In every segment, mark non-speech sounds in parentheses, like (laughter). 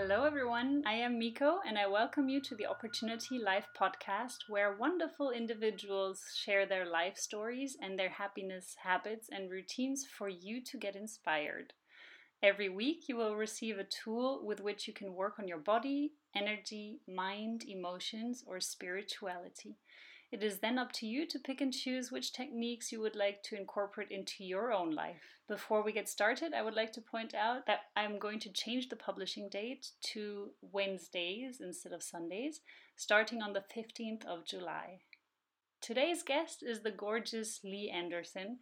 Hello, everyone. I am Miko, and I welcome you to the Opportunity Life podcast, where wonderful individuals share their life stories and their happiness habits and routines for you to get inspired. Every week, you will receive a tool with which you can work on your body, energy, mind, emotions, or spirituality. It is then up to you to pick and choose which techniques you would like to incorporate into your own life. Before we get started, I would like to point out that I'm going to change the publishing date to Wednesdays instead of Sundays, starting on the 15th of July. Today's guest is the gorgeous Lee Anderson.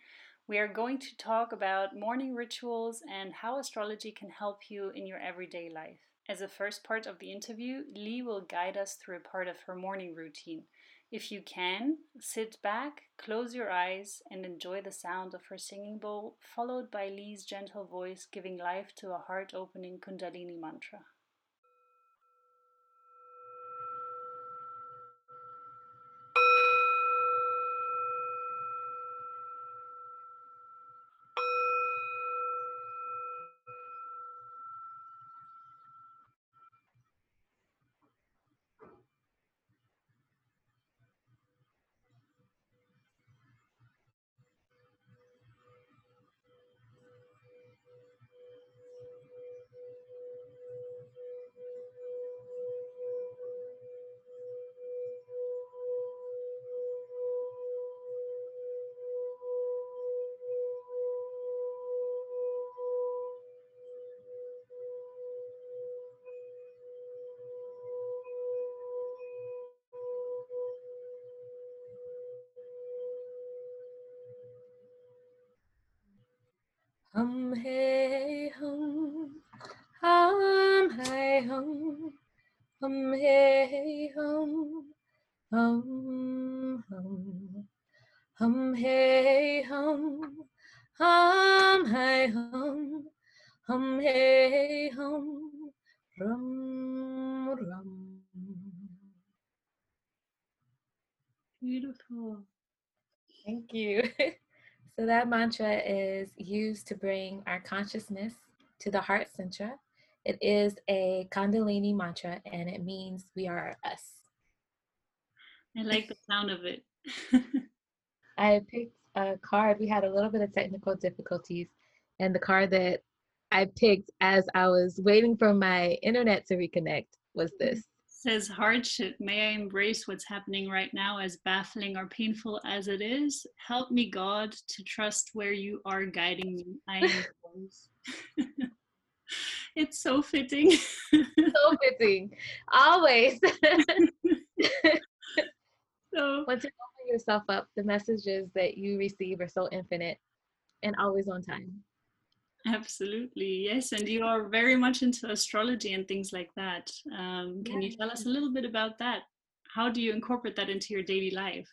We are going to talk about morning rituals and how astrology can help you in your everyday life. As a first part of the interview, Lee will guide us through a part of her morning routine. If you can, sit back, close your eyes, and enjoy the sound of her singing bowl, followed by Lee's gentle voice giving life to a heart opening Kundalini mantra. Hum hey hum, hum hum, hum hey hum, hum hey hum, hum hey hum, rum rum. Beautiful. Thank you. (laughs) So that mantra is used to bring our consciousness to the heart center. It is a Kundalini mantra and it means we are us. I like the sound of it. (laughs) I picked a card. We had a little bit of technical difficulties, and the card that I picked as I was waiting for my internet to reconnect was this says hardship. May I embrace what's happening right now, as baffling or painful as it is. Help me, God, to trust where you are guiding me. I am yours. (laughs) it's so fitting. so fitting. Always. (laughs) so once you open yourself up, the messages that you receive are so infinite and always on time. Absolutely, yes. And you are very much into astrology and things like that. Um, can you tell us a little bit about that? How do you incorporate that into your daily life?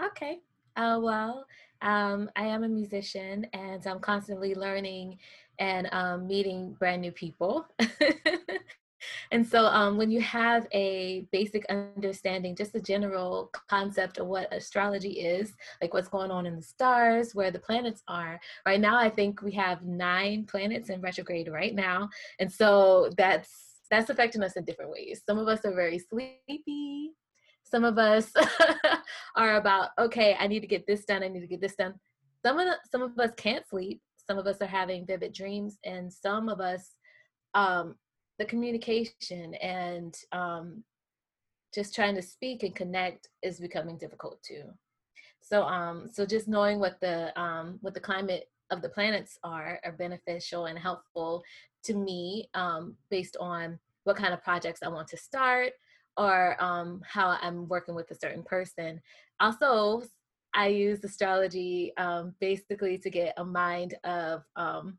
Okay. Uh, well, um, I am a musician and I'm constantly learning and um, meeting brand new people. (laughs) and so um, when you have a basic understanding just a general concept of what astrology is like what's going on in the stars where the planets are right now i think we have nine planets in retrograde right now and so that's that's affecting us in different ways. Some of us are very sleepy. Some of us (laughs) are about okay i need to get this done i need to get this done. Some of the, some of us can't sleep some of us are having vivid dreams and some of us um, the communication and um, just trying to speak and connect is becoming difficult too. So um, so just knowing what the um, what the climate of the planets are are beneficial and helpful to me um, based on what kind of projects I want to start or um, how I'm working with a certain person. Also, I use astrology um, basically to get a mind of um,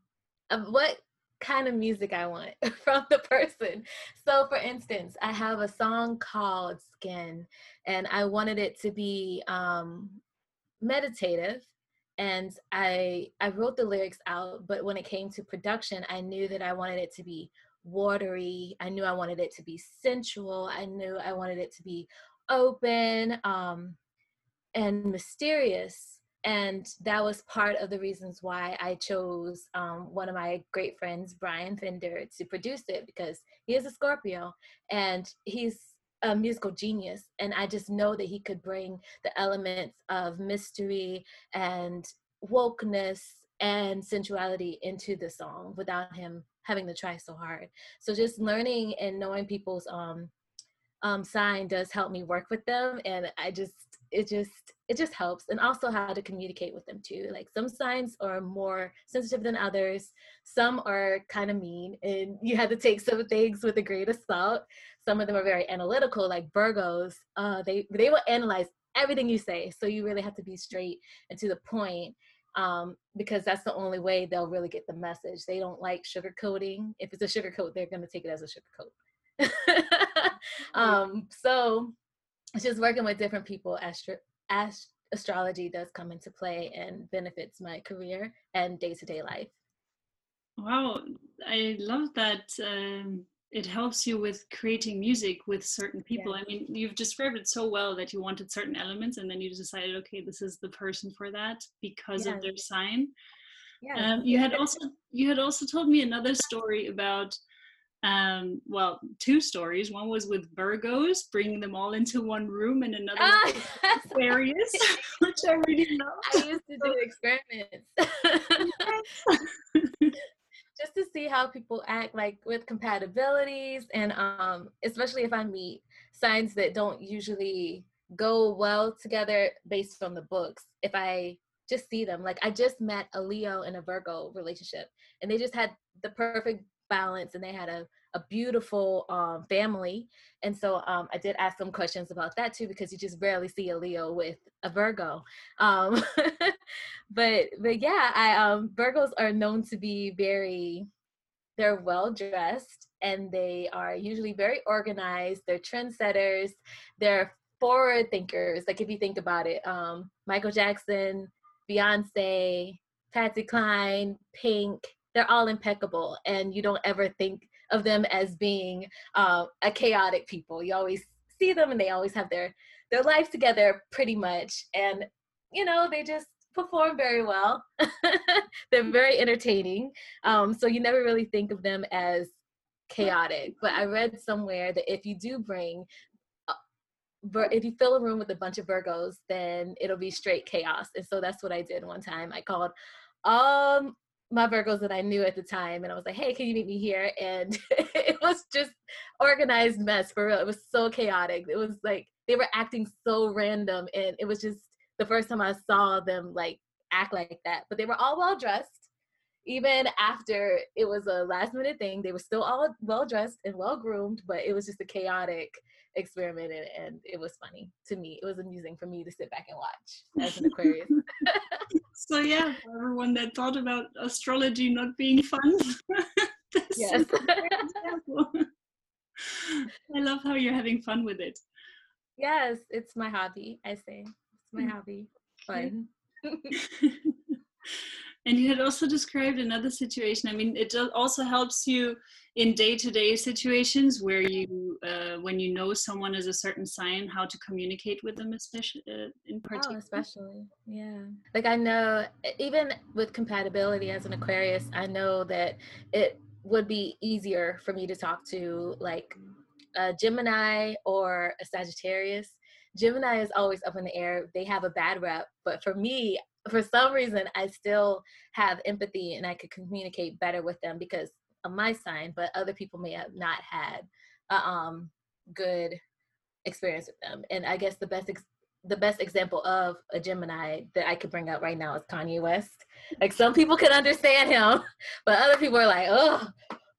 of what kind of music I want (laughs) from the person. So, for instance, I have a song called Skin, and I wanted it to be um, meditative. And I I wrote the lyrics out, but when it came to production, I knew that I wanted it to be watery. I knew I wanted it to be sensual. I knew I wanted it to be open um, and mysterious and that was part of the reasons why I chose um, one of my great friends, Brian Fender, to produce it because he is a Scorpio and he's a musical genius. And I just know that he could bring the elements of mystery and wokeness and sensuality into the song without him having to try so hard. So just learning and knowing people's um, um, sign does help me work with them, and I just it just it just helps and also how to communicate with them too. Like some signs are more sensitive than others. Some are kind of mean and (laughs) you have to take some things with a grain of salt. Some of them are very analytical like virgos uh, they they will analyze everything you say so you really have to be straight and to the point um, because that's the only way they'll really get the message. They don't like sugarcoating. If it's a sugarcoat they're going to take it as a sugarcoat. (laughs) Um, so it's just working with different people astro- ast- astrology does come into play and benefits my career and day-to-day life wow i love that um, it helps you with creating music with certain people yeah. i mean you've described it so well that you wanted certain elements and then you decided okay this is the person for that because yeah. of their sign yeah. Um, you had also you had also told me another story about um well two stories. One was with virgos bringing them all into one room and another ah, (laughs) aquarius (laughs) which i really love. I used to do experiments. (laughs) Just to see how people act like with compatibilities and um especially if i meet signs that don't usually go well together based on the books. If i just see them like i just met a leo and a virgo relationship and they just had the perfect balance and they had a, a beautiful um, family. And so um, I did ask some questions about that too, because you just rarely see a Leo with a Virgo. Um, (laughs) but but yeah, I um, Virgos are known to be very they're well dressed and they are usually very organized. They're trendsetters. They're forward thinkers. Like if you think about it, um, Michael Jackson, Beyonce, Patsy Cline, Pink, they're all impeccable and you don't ever think of them as being uh, a chaotic people you always see them and they always have their their life together pretty much and you know they just perform very well (laughs) they're very entertaining um, so you never really think of them as chaotic but i read somewhere that if you do bring uh, if you fill a room with a bunch of Virgos, then it'll be straight chaos. And so that's what I did one time. I called um my Virgos that I knew at the time, and I was like, "Hey, can you meet me here?" And (laughs) it was just organized mess for real. It was so chaotic. It was like they were acting so random, and it was just the first time I saw them like act like that. But they were all well dressed, even after it was a last minute thing. They were still all well dressed and well groomed, but it was just a chaotic experiment, and, and it was funny to me. It was amusing for me to sit back and watch as an Aquarius. (laughs) (laughs) so yeah, for everyone that thought about astrology not being fun, (laughs) yes. I love how you're having fun with it. Yes, it's my hobby. I say it's my mm. hobby. Fun. And you had also described another situation. I mean, it also helps you in day-to-day situations where you uh, when you know someone is a certain sign how to communicate with them especially uh, in oh, particular. oh, especially. Yeah. Like i know even with compatibility as an aquarius i know that it would be easier for me to talk to like a gemini or a sagittarius gemini is always up in the air they have a bad rep but for me for some reason i still have empathy and i could communicate better with them because of my sign, but other people may have not had a um, good experience with them. And I guess the best ex- the best example of a Gemini that I could bring up right now is Kanye West. Like some people can understand him, (laughs) but other people are like, oh,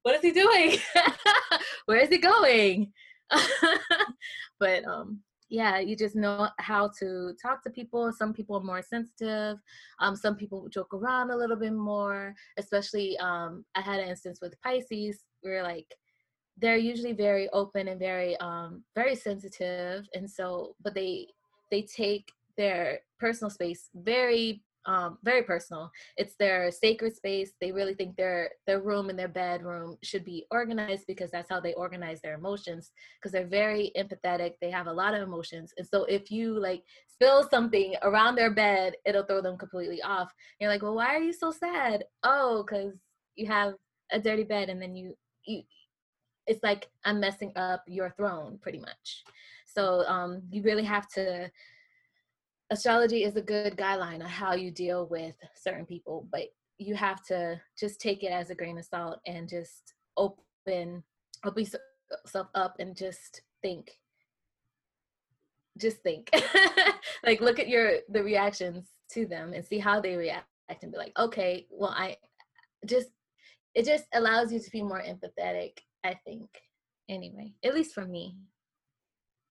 what is he doing? (laughs) Where is he going? (laughs) but um, yeah, you just know how to talk to people. Some people are more sensitive. Um, some people joke around a little bit more. Especially, um, I had an instance with Pisces where like they're usually very open and very um, very sensitive, and so but they they take their personal space very um, very personal. It's their sacred space. They really think their their room and their bedroom should be organized because that's how they organize their emotions. Because they're very empathetic. They have a lot of emotions, and so if you like spill something around their bed, it'll throw them completely off. You're like, well, why are you so sad? Oh, because you have a dirty bed, and then you you. It's like I'm messing up your throne, pretty much. So um, you really have to astrology is a good guideline on how you deal with certain people, but you have to just take it as a grain of salt and just open open yourself up and just think. Just think. (laughs) Like look at your the reactions to them and see how they react and be like okay well i just it just allows you to be more empathetic i think anyway at least for me.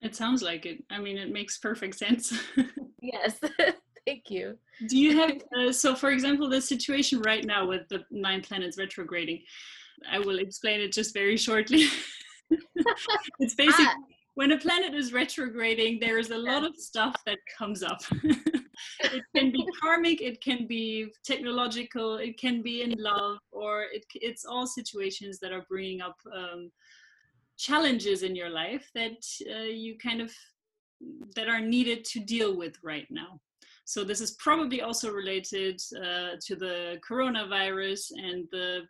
It sounds like it. I mean it makes perfect sense (laughs) Yes, (laughs) thank you. Do you have, uh, so for example, the situation right now with the nine planets retrograding, I will explain it just very shortly. (laughs) it's (laughs) basically ah. when a planet is retrograding, there is a lot of stuff that comes up. it can be karmic, it can be technological, it can be in love, or it, it's all situations that are bringing up um, challenges in your life that uh, you kind of that are needed to deal with right now. So this is probably also related uh, to the coronavirus and the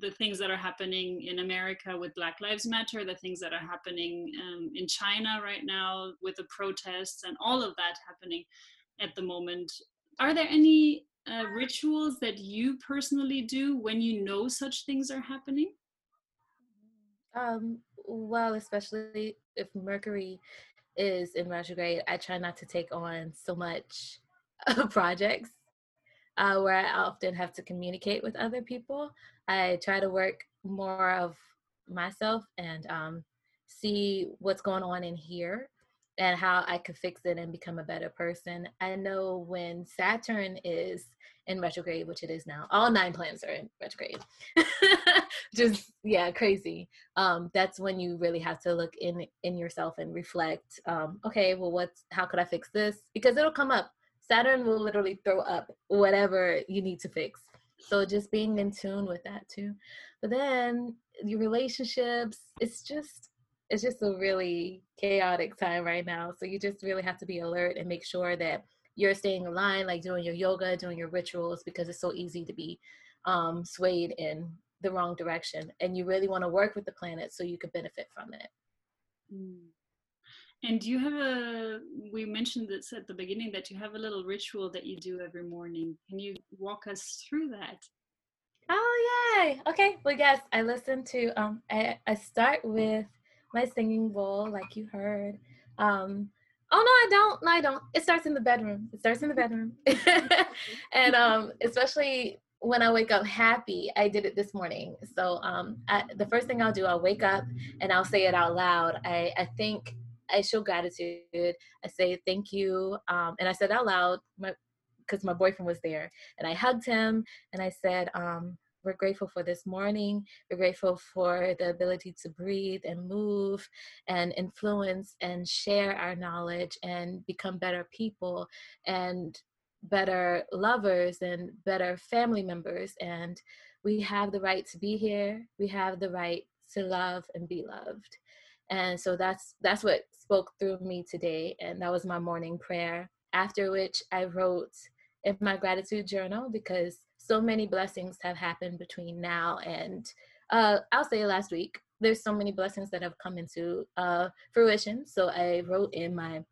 the things that are happening in America with Black Lives Matter, the things that are happening um, in China right now with the protests and all of that happening at the moment. Are there any uh, rituals that you personally do when you know such things are happening? Um, well, especially if Mercury is in retrograde, I try not to take on so much (laughs) projects uh, where I often have to communicate with other people. I try to work more of myself and um, see what's going on in here and how I could fix it and become a better person. I know when Saturn is in retrograde, which it is now, all nine planets are in retrograde. (laughs) Just yeah, crazy. Um, that's when you really have to look in in yourself and reflect. Um, okay, well, what's how could I fix this? Because it'll come up. Saturn will literally throw up whatever you need to fix. So just being in tune with that too. But then your relationships, it's just it's just a really chaotic time right now. So you just really have to be alert and make sure that you're staying aligned, like doing your yoga, doing your rituals, because it's so easy to be um, swayed in the wrong direction. And you really want to work with the planet so you could benefit from it. Mm. And do you have a, we mentioned this at the beginning that you have a little ritual that you do every morning. Can you walk us through that? Oh, yay. Okay. Well, yes, I listen to, um, I, I start with my singing bowl, like you heard. Um, oh no, I don't. No, I don't. It starts in the bedroom. It starts in the bedroom. (laughs) and um, especially when I wake up happy, I did it this morning. So um, I, the first thing I'll do, I'll wake up and I'll say it out loud. I, I think I show gratitude. I say thank you, um, and I said out loud, because my, my boyfriend was there, and I hugged him and I said, um, we're grateful for this morning. We're grateful for the ability to breathe and move and influence and share our knowledge and become better people and better lovers and better family members. And we have the right to be here. We have the right to love and be loved. And so that's that's what spoke through me today. And that was my morning prayer. After which I wrote in my gratitude journal because so many blessings have happened between now and uh, I'll say last week. There's so many blessings that have come into uh, fruition. So I wrote in my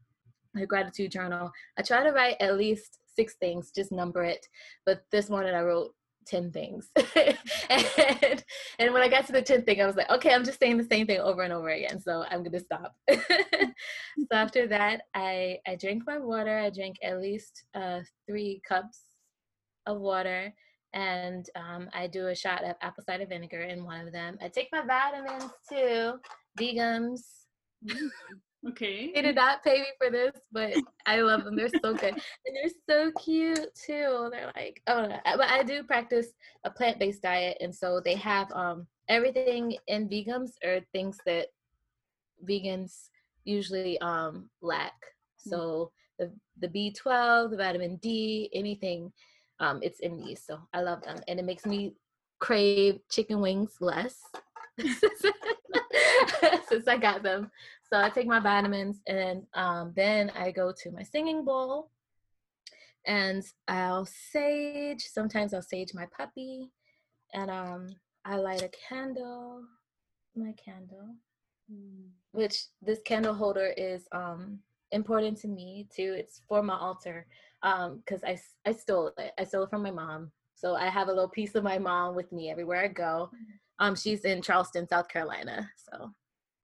my gratitude journal. I try to write at least six things, just number it. But this morning I wrote 10 things. (laughs) and, and when I got to the 10th thing, I was like, okay, I'm just saying the same thing over and over again. So I'm going to stop. (laughs) so after that, I, I drank my water. I drank at least uh, three cups of water and um, I do a shot of apple cider vinegar in one of them. I take my vitamins too, Vegums. Mm, (laughs) okay. They did not pay me for this, but I love them. They're so good. And they're so cute too. They're like, oh, but I do practice a plant based diet. And so they have um, everything in vegans are things that vegans usually um, lack. Mm. So the, the B12, the vitamin D, anything um, it's in these. So I love them, and it makes me crave chicken wings less (laughs) since I got them. So I take my vitamins, and um, then I go to my singing bowl, and I'll sage. Sometimes I'll sage my puppy, and um, I light a candle, my candle, which this candle holder is um important to me too. It's for my altar because um, I, I stole it. I stole it from my mom. So I have a little piece of my mom with me everywhere I go. Um, she's in Charleston, South Carolina. So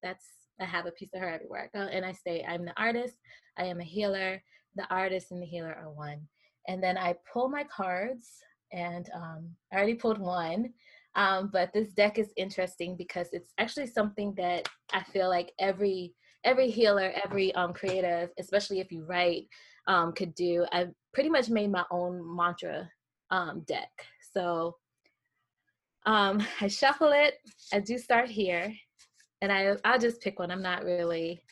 that's, I have a piece of her everywhere I go. And I say, I'm the artist, I am a healer. The artist and the healer are one. And then I pull my cards, and um, I already pulled one. Um, but this deck is interesting because it's actually something that I feel like every every healer, every um, creative, especially if you write, um, could do. I pretty much made my own mantra um, deck. So um, (laughs) I shuffle it. I do start here, and I I'll just pick one. I'm not really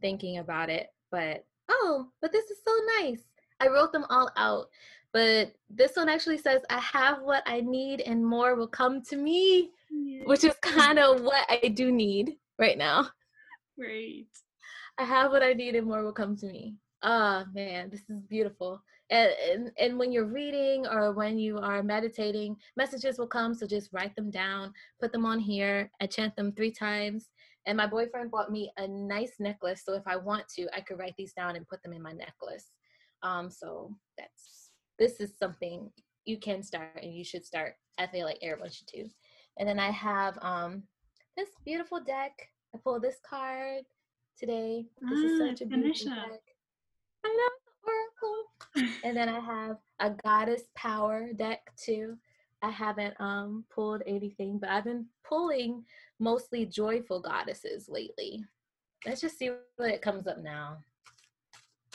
thinking about it, but oh, but this is so nice. I wrote them all out. But this one actually says, I have what I need and more will come to me, yeah. which is kind of what I do need right now. Great. I have what I need and more will come to me. Ah, oh, man, this is beautiful. And, and, and when you're reading or when you are meditating, messages will come. So just write them down, put them on here. I chant them three times. And my boyfriend bought me a nice necklace. So if I want to, I could write these down and put them in my necklace. Um, so that's this is something you can start and you should start. I feel like everyone should do. And then I have um this beautiful deck. I pulled this card today. This ah, is such a beautiful deck. I know, Oracle. (laughs) and then I have a Goddess Power deck too. I haven't um pulled anything, but I've been pulling mostly joyful goddesses lately. Let's just see what it comes up now.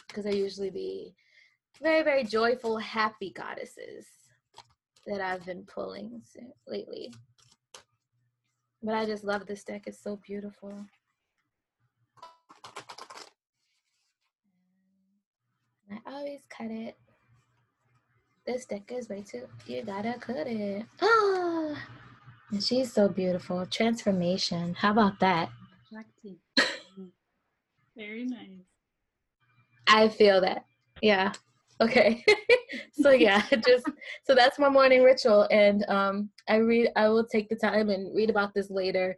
Because I usually be very, very joyful, happy goddesses that I've been pulling lately. But I just love this deck. It's so beautiful. I always cut it. This deck is way too, you gotta cut it. Oh, (gasps) and she's so beautiful. Transformation. How about that? (laughs) Very nice. I feel that. Yeah. Okay. (laughs) so yeah, (laughs) just so that's my morning ritual and um I read I will take the time and read about this later.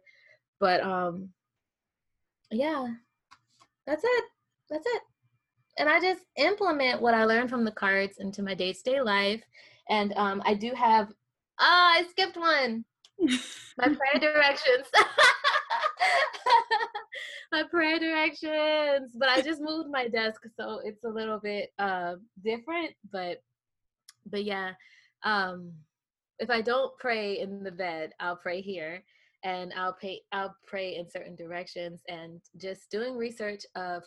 But um yeah. That's it. That's it. And I just implement what I learned from the cards into my day-to-day life. And um I do have ah, I skipped one. (laughs) my prayer directions. My prayer directions. But I just moved my desk, so it's a little bit uh, different. But but yeah, um, if I don't pray in the bed, I'll pray here, and I'll pray I'll pray in certain directions, and just doing research of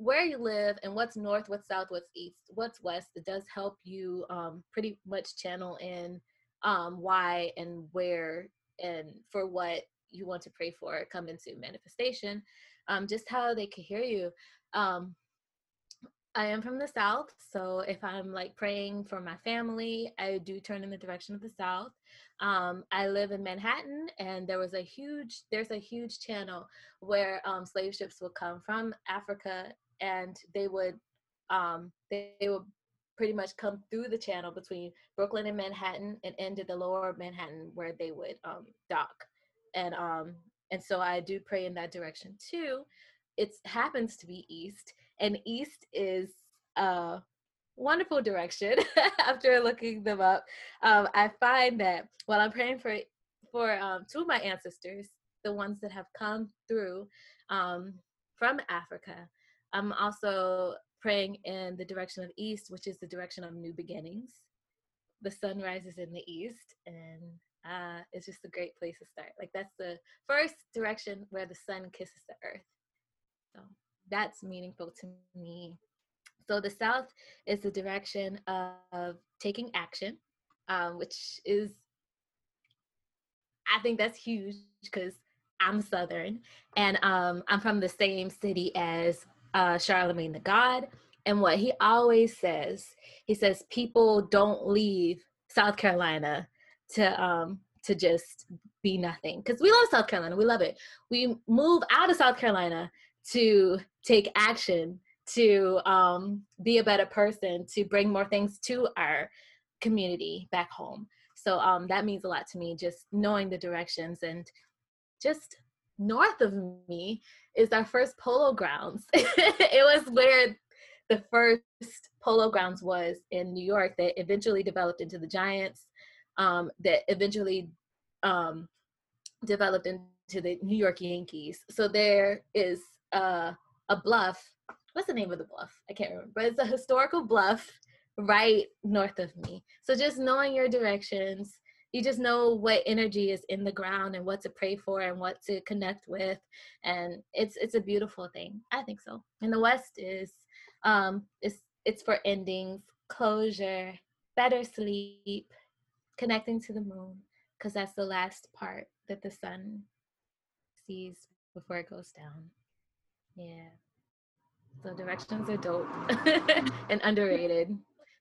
where you live and what's north, what's south, what's east, what's west. It does help you um, pretty much channel in um, why and where and for what you want to pray for come into manifestation um, just how they could hear you. Um, i am from the south so if i'm like praying for my family i do turn in the direction of the south. Um, i live in manhattan and there was a huge there's a huge channel where um, slave ships would come from africa and they would um, they, they would pretty much come through the channel between Brooklyn and Manhattan and into the lower Manhattan where they would um, dock. And um and so i do pray in that direction too. It happens to be east and east is a wonderful direction (laughs) after looking them up. Um, i find that while i'm praying for for um, two of my ancestors the ones that have come through um, from africa i'm also praying in the direction of east which is the direction of new beginnings. The sun rises in the east and uh, it's just a great place to start. Like that's the first direction where the sun kisses the earth. So that's meaningful to me. So the south is the direction of taking action, um, which is, I think that's huge because I'm Southern and um, I'm from the same city as uh, Charlamagne the God. And what he always says, he says people don't leave South Carolina to um to just be nothing because we love South Carolina, we love it. We move out of South Carolina to take action, to um, be a better person, to bring more things to our community back home. So um, that means a lot to me, just knowing the directions and just north of me is our first polo grounds. (laughs) it was where the first polo grounds was in New York that eventually developed into the Giants, um, that eventually um, developed into the New York Yankees. So there is uh, a bluff. What's the name of the bluff? I can't remember, but it's a historical bluff right north of me. So just knowing your directions, you just know what energy is in the ground and what to pray for and what to connect with and it's it's a beautiful thing i think so and the west is um it's it's for endings closure better sleep connecting to the moon because that's the last part that the sun sees before it goes down yeah so directions are dope (laughs) and underrated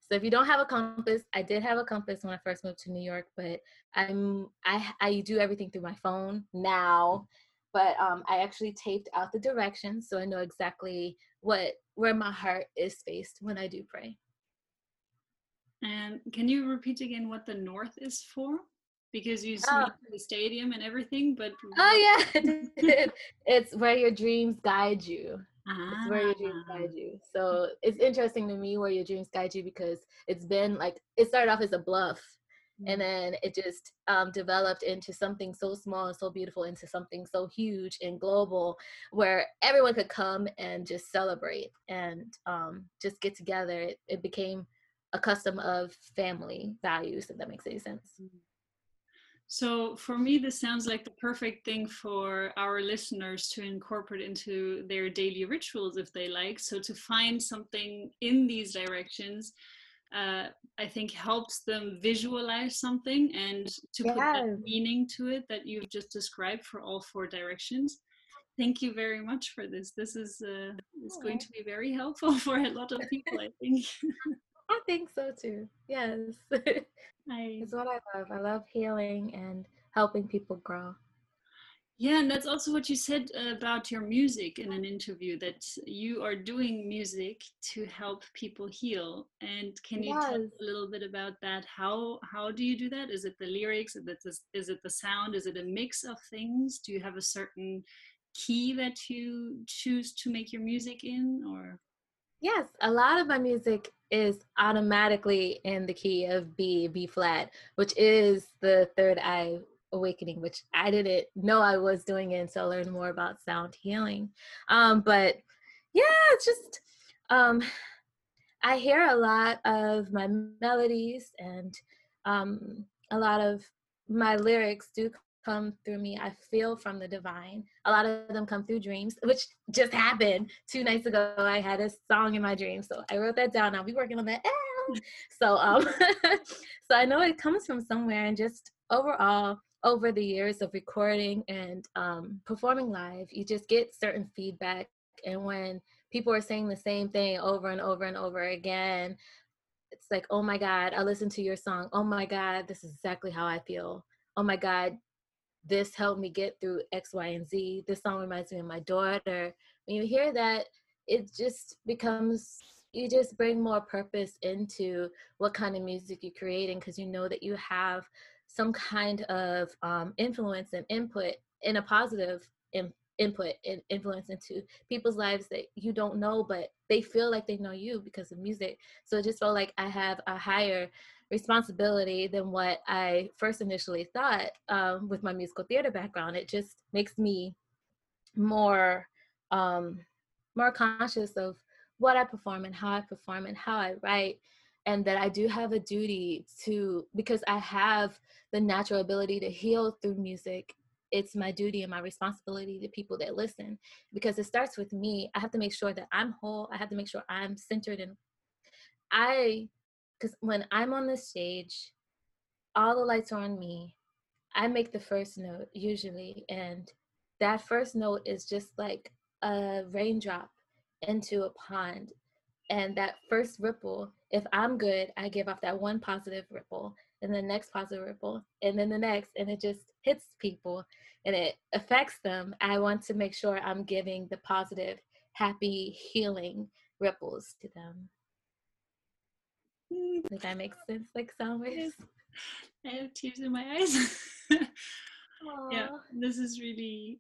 so if you don't have a compass, I did have a compass when I first moved to New York, but I'm I I do everything through my phone now. But um, I actually taped out the directions so I know exactly what where my heart is faced when I do pray. And can you repeat again what the north is for? Because you see oh. the stadium and everything, but oh yeah, (laughs) it's where your dreams guide you. Ah. It's where your dreams ah. guide you. So it's interesting to me where your dreams guide you because it's been like it started off as a bluff mm-hmm. and then it just um, developed into something so small and so beautiful into something so huge and global where everyone could come and just celebrate and um, just get together it, it, became a custom of family values if that makes any sense mm-hmm. So for me, this sounds like the perfect thing for our listeners to incorporate into their daily rituals if they like. So to find something in these directions, uh, I think helps them visualize something and to yes. put that meaning to it that you've just described for all four directions. Thank you very much for this. This is uh, is going to be very helpful (laughs) for a lot of people, I think. (laughs) I think so too. Yes. I, (laughs) it's what I love. I love healing and helping people grow. Yeah, and that's also what you said uh, about your music in an interview that you are doing music to help people heal. And can you yes. tell a little bit about that? How how do you do that? Is it the lyrics? Is it the, is it the sound? Is it a mix of things? Do you have a certain key that you choose to make your music in, or? Yes, a lot of my music is automatically in the key of B, B flat, which is the third eye awakening, which I didn't know I was doing it until I learned more about sound healing. Um, but yeah, it's just um, I hear a lot of my melodies and um, a lot of my lyrics do come through me. I feel from the divine. A lot of them come through dreams, (laughs) which just happened two nights ago. I had a song in my dream, so I wrote that down. I'll be working on that. So, um, (laughs) so I know it comes from somewhere, and just overall, over the years of recording and um, performing live, you just get certain feedback, and when people are saying the same thing over and over and over again, it's like, oh my God, I listened to your song. Oh my God, this is exactly how I feel. Oh my God, this helped me get through X, Y, and Z. This song reminds me of my daughter. When you hear that, it just becomes you just bring more purpose into what kind of music you're creating because you know that you have some kind of um, influence and input in a positive in, input and influence into people's lives that you don't know but they feel like they know you because of music so it just felt like i have a higher responsibility than what I first initially thought um, with my musical theater background. It just makes me more um, more conscious of what I perform and how I perform and how I write, and that I do have a duty to because I have the natural ability to heal through music. It's my duty and my responsibility to people that listen because it starts with me. I have to make sure that I'm whole. I have to make sure I'm centered and I because when I'm on the stage, all the lights are on me. I make the first note usually, and that first note is just like a raindrop into a pond. and that first ripple, if I'm good, I give off that one positive ripple, and the next positive ripple, and then the next, and it just hits people and it affects them. I want to make sure I'm giving the positive, happy, healing ripples to them. Mm. Does that make sense? Like always. (laughs) (laughs) I have tears in my eyes. (laughs) yeah, this is really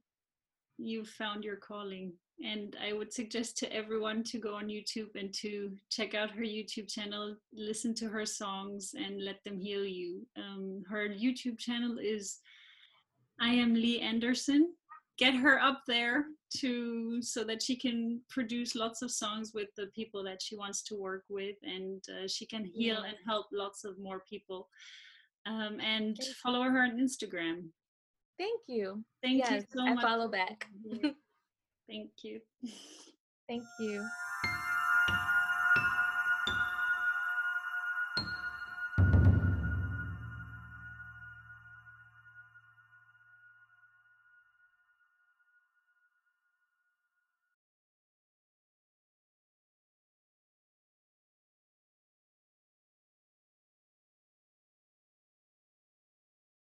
you found your calling and i would suggest to everyone to go on youtube and to check out her youtube channel listen to her songs and let them heal you um, her youtube channel is i am lee anderson get her up there to so that she can produce lots of songs with the people that she wants to work with and uh, she can heal yeah. and help lots of more people um, and follow her on instagram thank you thank yes, you so I much follow back (laughs) Thank you. Thank you.